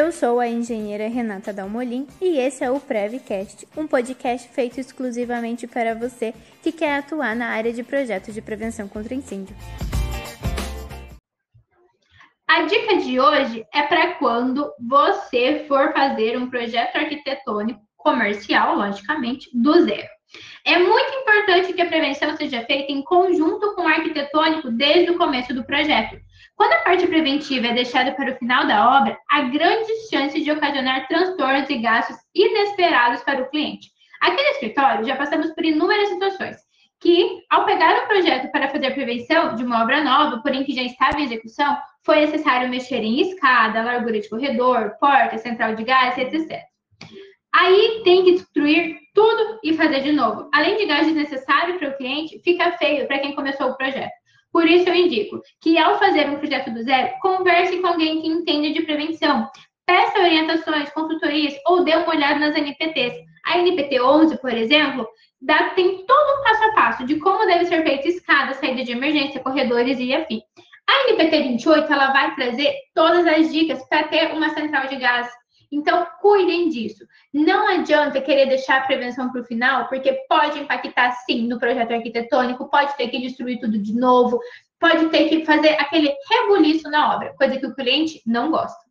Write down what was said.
Eu sou a engenheira Renata Dalmolin e esse é o Prevcast, um podcast feito exclusivamente para você que quer atuar na área de projetos de prevenção contra incêndio. A dica de hoje é para quando você for fazer um projeto arquitetônico comercial, logicamente, do zero. É muito importante que a prevenção seja feita em conjunto com o arquitetônico desde o começo do projeto. Quando a parte preventiva é deixada para o final da obra, há grandes chances de ocasionar transtornos e gastos inesperados para o cliente. Aqui no escritório, já passamos por inúmeras situações que, ao pegar um projeto para fazer prevenção de uma obra nova, porém que já estava em execução, foi necessário mexer em escada, largura de corredor, porta, central de gás, etc. Aí tem que destruir tudo e fazer de novo. Além de gastos necessários para o cliente, fica feio para quem começou o projeto. Por isso eu indico que ao fazer um projeto do zero, converse com alguém que entende de prevenção. Peça orientações, consultorias ou dê uma olhada nas NPTs. A NPT 11, por exemplo, dá, tem todo um passo a passo de como deve ser feita escada, saída de emergência, corredores e afim. A NPT 28, ela vai trazer todas as dicas para ter uma central de gás então, cuidem disso. Não adianta querer deixar a prevenção para o final, porque pode impactar sim no projeto arquitetônico, pode ter que destruir tudo de novo, pode ter que fazer aquele rebuliço na obra, coisa que o cliente não gosta.